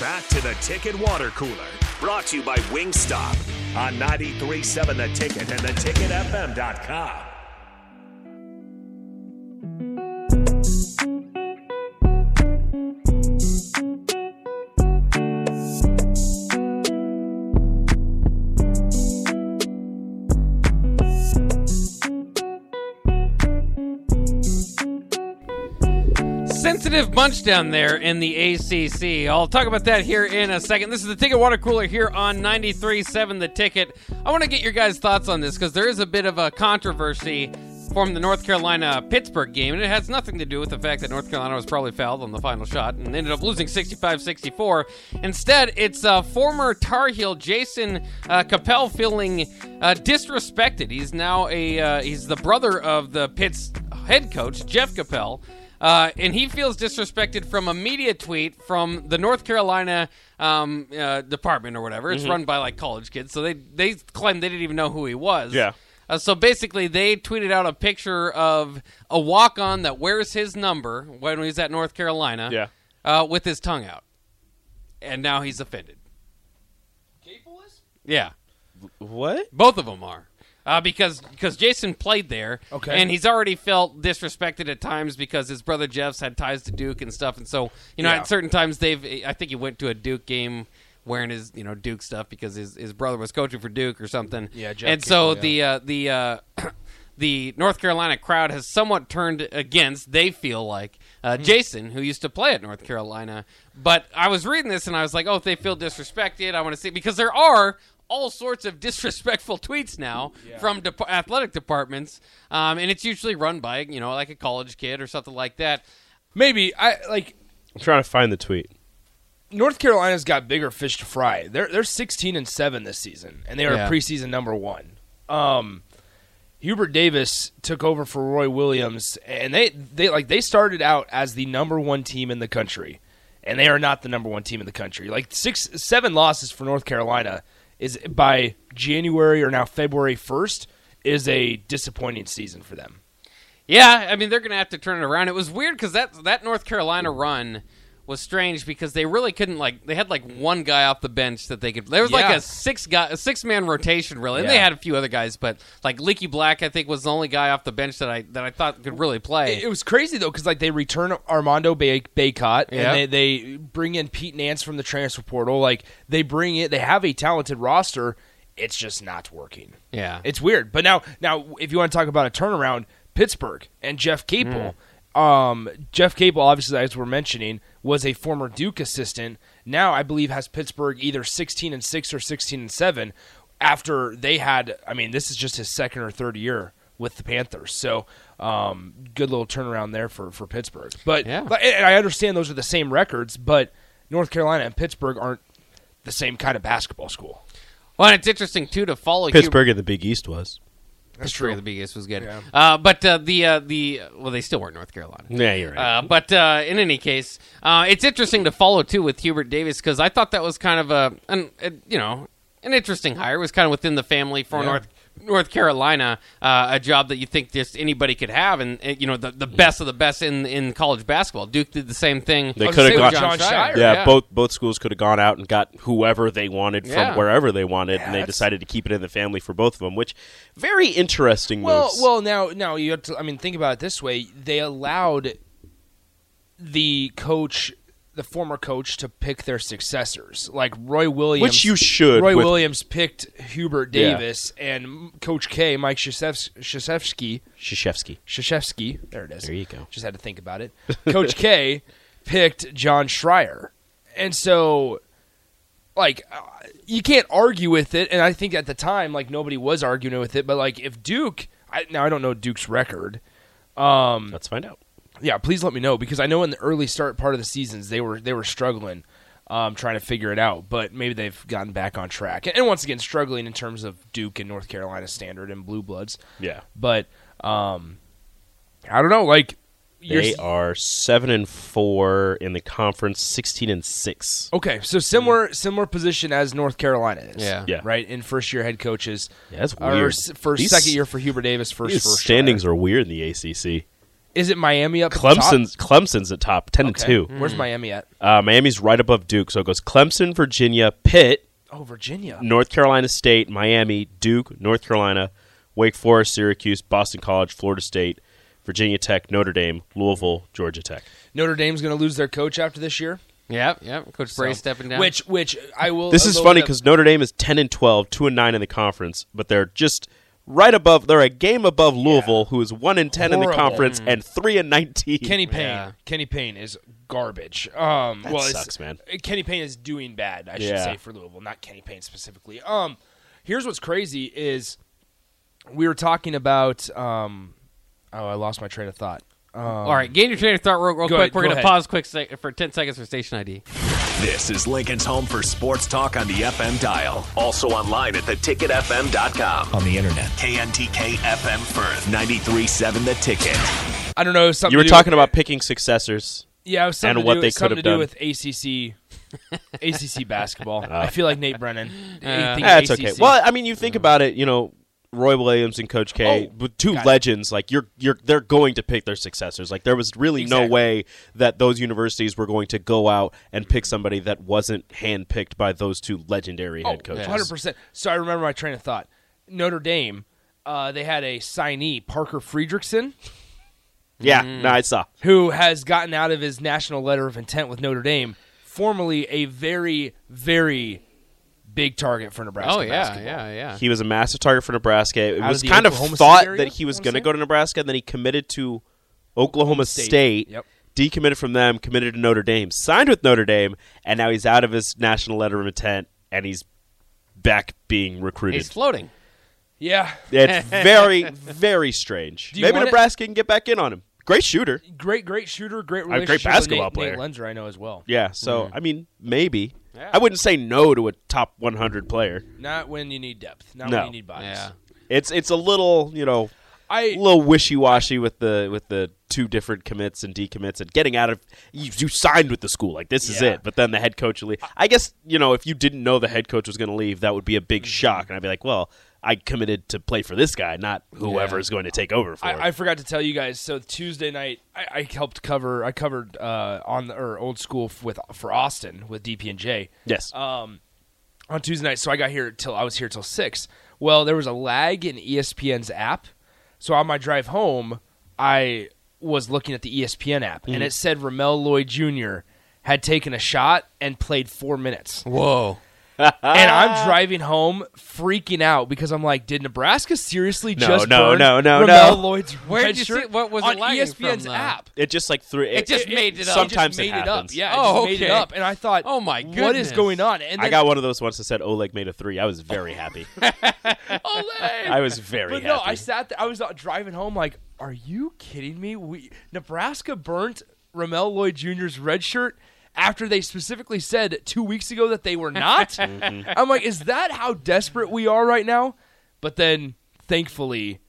Back to the Ticket Water Cooler, brought to you by Wingstop on 93.7 The Ticket and theticketfm.com. Sensitive bunch down there in the ACC. I'll talk about that here in a second. This is the Ticket Water Cooler here on 93.7 The Ticket. I want to get your guys' thoughts on this because there is a bit of a controversy from the North Carolina Pittsburgh game, and it has nothing to do with the fact that North Carolina was probably fouled on the final shot and ended up losing 65 64. Instead, it's uh, former Tar Heel Jason uh, Capel feeling uh, disrespected. He's now a uh, he's the brother of the Pitt's head coach, Jeff Capel. Uh, and he feels disrespected from a media tweet from the North Carolina um, uh, department or whatever. It's run by like college kids, so they they claim they didn't even know who he was. Yeah. Uh, so basically, they tweeted out a picture of a walk-on that wears his number when he's at North Carolina. Yeah. Uh, with his tongue out, and now he's offended. Yeah, What? both of them are. Uh, because because Jason played there, Okay. and he's already felt disrespected at times because his brother Jeff's had ties to Duke and stuff, and so you know Yeah. at certain times they've. I think he went to a Duke game wearing his you know Duke stuff because his his brother was coaching for Duke or something. Yeah, Jeff and so Kimball, the uh, the uh, the North Carolina crowd has somewhat turned against. They feel like uh, Jason, who used to play at North Carolina. But I was reading this and I was like, oh, if they feel disrespected, I want to see because there are all sorts of disrespectful tweets now from de- athletic departments, um, and it's usually run by you know like a college kid or something like that. Maybe I like I'm trying to find the tweet. North Carolina's got bigger fish to fry. They're they're 16 and 7 this season and they are Yeah. preseason number 1. Um Hubert Davis took over for Roy Williams and they they like they started out as the number 1 team in the country and they are not the number 1 team in the country. Like 6 7 losses for North Carolina is by January or now February 1st is a disappointing season for them. Yeah, I mean they're going to have to turn it around. It was weird because that that North Carolina run was strange because they really couldn't like they had like one guy off the bench that they could. There was like a six guy a six man rotation really, and they had a few other guys, but like Leaky Black I think was the only guy off the bench that I that I thought could really play. It, it was crazy though because like they return Armando Bay- Bacot Yeah. and they, they bring in Pete Nance from the transfer portal. Like they bring it, they have a talented roster. It's just not working. yeah, It's weird. But now, now if you want to talk about a turnaround, Pittsburgh and Jeff Capel. Mm. Um, Jeff Capel, obviously, as we're mentioning, was a former Duke assistant. Now, I believe has Pittsburgh either sixteen and six or sixteen and seven. After they had, I mean, this is just his second or third year with the Panthers. So, um, good little turnaround there for for Pittsburgh. But, Yeah. but and I understand those are the same records, but North Carolina and Pittsburgh aren't the same kind of basketball school. well, and it's interesting too to follow Hubert- Pittsburgh in the Big East was. That's true. The biggest was good. Yeah. Uh, but uh, the uh, the well, they still weren't North Carolina. Yeah, you're right. Uh, but uh, in any case, uh, it's interesting to follow too with Hubert Davis because I thought that was kind of a, an, a you know an interesting hire. It was kind of within the family for North North Carolina, uh, a job that you think just anybody could have, and, and, you know the, the best of the best in in college basketball. Duke did the same thing. They could have gonna gone. Jon Scheyer. yeah, both both schools could have gone out and got whoever they wanted Yeah. from wherever they wanted, and they that's- decided to keep it in the family for both of them. Which very interesting Well, moves. well, now, now you have to. I mean, think about it this way: they allowed the coach, the former coach, to pick their successors. Like Roy Williams, Which you should Roy with- Williams picked Hubert Yeah. Davis, and Coach K, Mike Krzyzewski, Krzyzewski. Krzyzewski. There it is. There you go. Just had to think about it. Coach K picked Jon Scheyer, and so like uh, you can't argue with it. And I think at the time, like nobody was arguing with it. But like if Duke, I, now I don't know Duke's record. Um, Let's find out. Yeah, please let me know because I know in the early start part of the seasons they were they were struggling, um, trying to figure it out. But maybe they've gotten back on track. And once again, struggling in terms of Duke and North Carolina standard and blue bloods. Yeah, But um, I don't know. Like they are seven and four in the conference, sixteen and six. okay. So similar similar position as North Carolina is. Yeah. Yeah. Right in first year head coaches. Yeah, that's weird. s- for These- second year for Hubert Davis. First These for standings Scheyer. are weird in the ACC. Is it Miami up? at top? Clemson's Clemson's at top, ten Okay. and two. Where's Miami at? Uh, Miami's right above Duke, so it goes Clemson, Virginia, Pitt, Oh, Virginia. North Carolina State, Miami, Duke, North Carolina, Wake Forest, Syracuse, Boston College, Florida State, Virginia Tech, Notre Dame, Louisville, Georgia Tech. Notre Dame's going to lose their coach after this year. Yep, yep. Coach Brey So- stepping down. Which, which I will. This is funny because Notre Dame is ten and 12, 2 and nine in the conference, but they're just right above. They're a game above Louisville, who is one and ten in the Horrible. conference and three and nineteen. Kenny Payne. Yeah. Kenny Payne is garbage. Um, That well, it's- sucks, man. Kenny Payne is doing bad. I should Yeah. say for Louisville, not Kenny Payne specifically. Um, here's what's crazy is we were talking about. Um, oh, I lost my train of thought. Um, All right, gain your train of thought real, real Go quick. ahead, We're go gonna ahead. pause quick sec- for ten seconds for station ID. This is Lincoln's home for sports talk on the FM dial. Also online at theticketfm.com. on the internet. KNTK FM Firth, 93.7 The Ticket. I don't know. Something You were to do talking with- about picking successors. yeah, it was something and to what do, they something could to have do done. with ACC, ACC basketball. Ah. I feel like Nate Brennan. Anything uh, That's ACC. okay. Well, I mean, you think about it. You know, Roy Williams and Coach K, Oh, two it. legends. Like you're, you're, they're going to pick their successors. Like there was really no way that those universities were going to go out and pick somebody that wasn't handpicked by those two legendary head coaches. Oh, Hundred percent. So I remember my train of thought. Notre Dame, uh, they had a signee, Parker Friedrichsen, Yeah, Mm. no, I saw. who has gotten out of his national letter of intent with Notre Dame, formerly a very, very big target for Nebraska. Oh yeah, basketball. yeah, yeah. He was a massive target for Nebraska. It Out was of kind of Oklahoma City thought area, that he was going to go to Nebraska, and then he committed to Oklahoma State. State. Yep. Decommitted from them, committed to Notre Dame, signed with Notre Dame, and now he's out of his national letter of intent, and he's back being recruited. He's floating. Yeah. It's very, very strange. Maybe want it? Nebraska can get back in on him. Great shooter. Great, great shooter, great great relationship basketball with Nate, player. Nate Loenser, I know as well. Yeah, so, I mean, maybe. Yeah. I wouldn't say no to a top 100 player. Not when you need depth. Not No. when you need bodies. Yeah. It's it's a little, you know, I a little wishy washy with the with the two different commits and decommits and getting out of you, you signed with the school like this is it, but then the head coach will leave. I guess you know if you didn't know the head coach was going to leave, that would be a big Mm-hmm. shock, and I'd be like, well, I committed to play for this guy, not whoever Yeah. is going to take over for. I, I forgot to tell you guys. So Tuesday night, I, I helped cover. I covered uh, on the or old school with for Austin with DP and J yes, Um, on Tuesday night. So I got here till I was here till six. Well, there was a lag in ESPN's app. So on my drive home, I was looking at the ESPN app, Mm-hmm. and it said Ramel Lloyd Jr. had taken a shot and played four minutes. Whoa. And I'm driving home freaking out because I'm like, did Nebraska seriously No, just no, burn no, no, Ramel no. Lloyd's Where red did you shirt see- what was it on E lagging ESPN's from, app? it just like threw it. just made it up. Sometimes it just made it it, up. happens. Yeah, it Oh, just made it okay. up. And I thought, Oh, my god, what is going on? And I got one of those once that said Oleg made a three. I was very happy. Olay! I was very But happy. no, I sat there. I was uh, driving home like, are you kidding me? We Nebraska burnt Ramel Lloyd Jr.'s red shirt after they specifically said two weeks ago that they were not. Mm-hmm. I'm like, is that how desperate we are right now? But then, thankfully,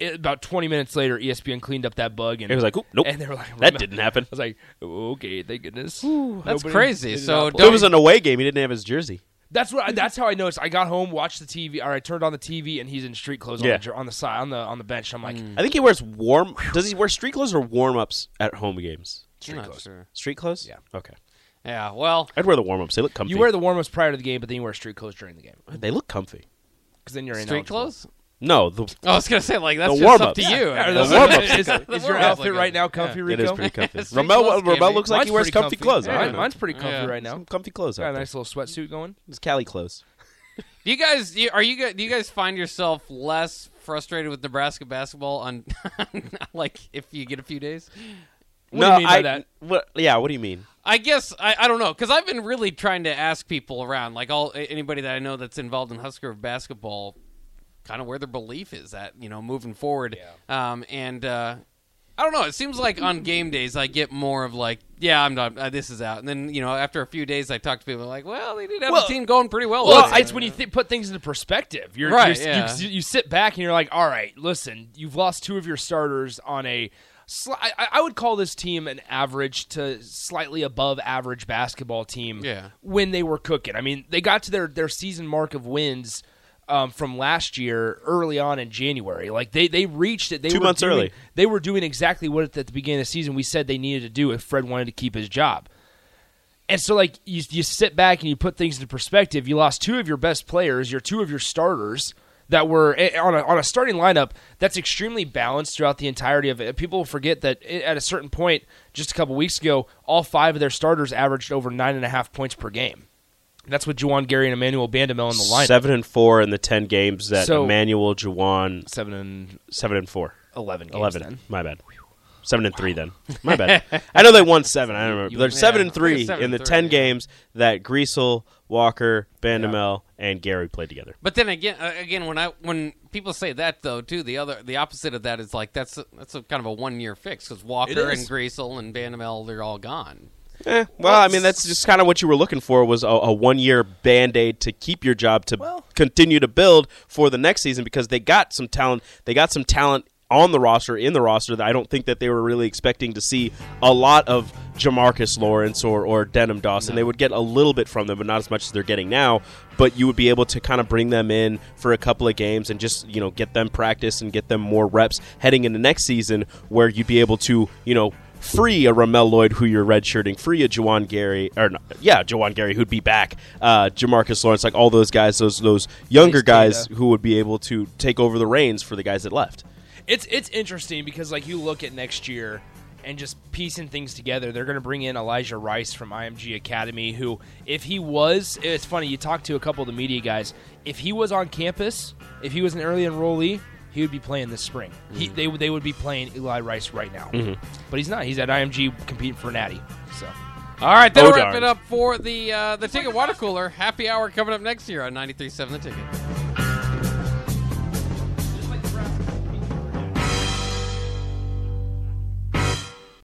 it, about 20 minutes later, ESPN cleaned up that bug, and It was like, oop, nope, and they were like, that Ramel- didn't happen. I was like, okay, thank goodness. That's Nobody- crazy. did So not If it was an away game, he didn't have his jersey. That's what. I, that's how I noticed. I got home, watched the TV, or I turned on the TV, and he's in street clothes Yeah. on, the, jer- on the side, on the on the bench. I'm like, I think he wears warm. Does he wear street clothes or warm ups at home games? I'm not sure. Street clothes? Yeah. Okay. Yeah. Well, I'd wear the warm ups. They look comfy. you wear the warm-ups prior to the game, but then you wear street clothes during the game They look comfy. because then you're in street ineligible. clothes. No, the, Oh, I was gonna say like that's The just up warm-ups. to you. Yeah, I mean, the The warm-ups. Is, The is your warm-ups outfit look right good. now comfy, it Rico? is pretty comfy. Street Ramel, clothes can Ramel be. looks like Mine's he wears pretty comfy, clothes. Yeah, I mine's pretty comfy Yeah. right now. Some comfy clothes Got out a there. nice little sweatsuit going. It's Cali clothes. Do you guys do you, are you guys, do you guys find yourself less frustrated with Nebraska basketball on like if you get a few days? What no, do you mean by I, that? What, yeah, what do you mean? I guess I, I don't know because I've been really trying to ask people around, like all anybody that I know that's involved in Husker basketball, kind of where their belief is at you know moving forward. Um, and uh, I don't know. It seems like on game days I get more of like, yeah, I'm not. Uh, this is out. And then you know after a few days I talk to people like, well, they did have Well- a team going pretty well. Well, it's when you th- put things into perspective. You're, Right, you're- yeah. you, you sit back and you're like, all right, listen, you've lost two of your starters on a. Sli- I, I would call this team an average to slightly above average basketball team. Yeah. When they were cooking, I mean, they got to their their season mark of wins um, from last year early on in January. Like they they reached it. They Two months doing- early. They were doing exactly what at the beginning of the season we said they needed to do if Fred wanted to keep his job. And so, like you, you sit back and you put things into perspective. You lost two of your best players, your two of your starters that were eh, on a, on a starting lineup that's extremely balanced throughout the entirety of it. People forget that at a certain point, just a couple weeks ago, all five of their starters averaged over nine and a half points per game. That's with Juwan Gary and Emmanuel Bandoumel in the lineup. Seven and four in the ten games that So- Emmanuel Juwan Seven and seven and four. eleven. Games Eleven. Then. My bad. Seven and three then. My bad. I know they won seven. I don't remember. You- They're seven yeah. and three Seven in the and ten three, yeah. games that Griesel, Walker, Bandoumel, and Gary played together. But then again, uh, again, when I when people say that though, too, the other the opposite of that is like that's a, that's a kind of a one year fix because Walker is. and Griesel and Bandoumel they're all gone. Eh, well, I mean, that's just kind of what you were looking for was a, a one year band aid to keep your job to continue to build for the next season because they got some talent. They got some talent on the roster in the roster that I don't think that they were really expecting to see a lot of Jamarques Lawrence or or Denim Dawson. They would get a little bit from them, but not as much as they're getting now. But you would be able to kind of bring them in for a couple of games and just you know get them practice and get them more reps heading into next season, where you'd be able to you know free a Ramel Lloyd who you're redshirting, free a Juwan Gary, or no, yeah, Juwan Gary who'd be back, uh, Jamarques Lawrence, like all those guys, those those younger guys who would be able to take over the reins for the guys that left. It's it's interesting because like you look at next year and just piecing things together. They're going to bring in Elijah Rice from IMG Academy, who if he was, it's funny. You talk to a couple of the media guys. If he was on campus, if he was an early enrollee. He would be playing this spring. He, they would they would be playing Eli Rice right now, but he's not. He's at IMG competing for Natty. So All right, that'll Oh, wrap darn. it up for the uh, the ticket water cooler happy hour coming up next year on 93.7 The Ticket.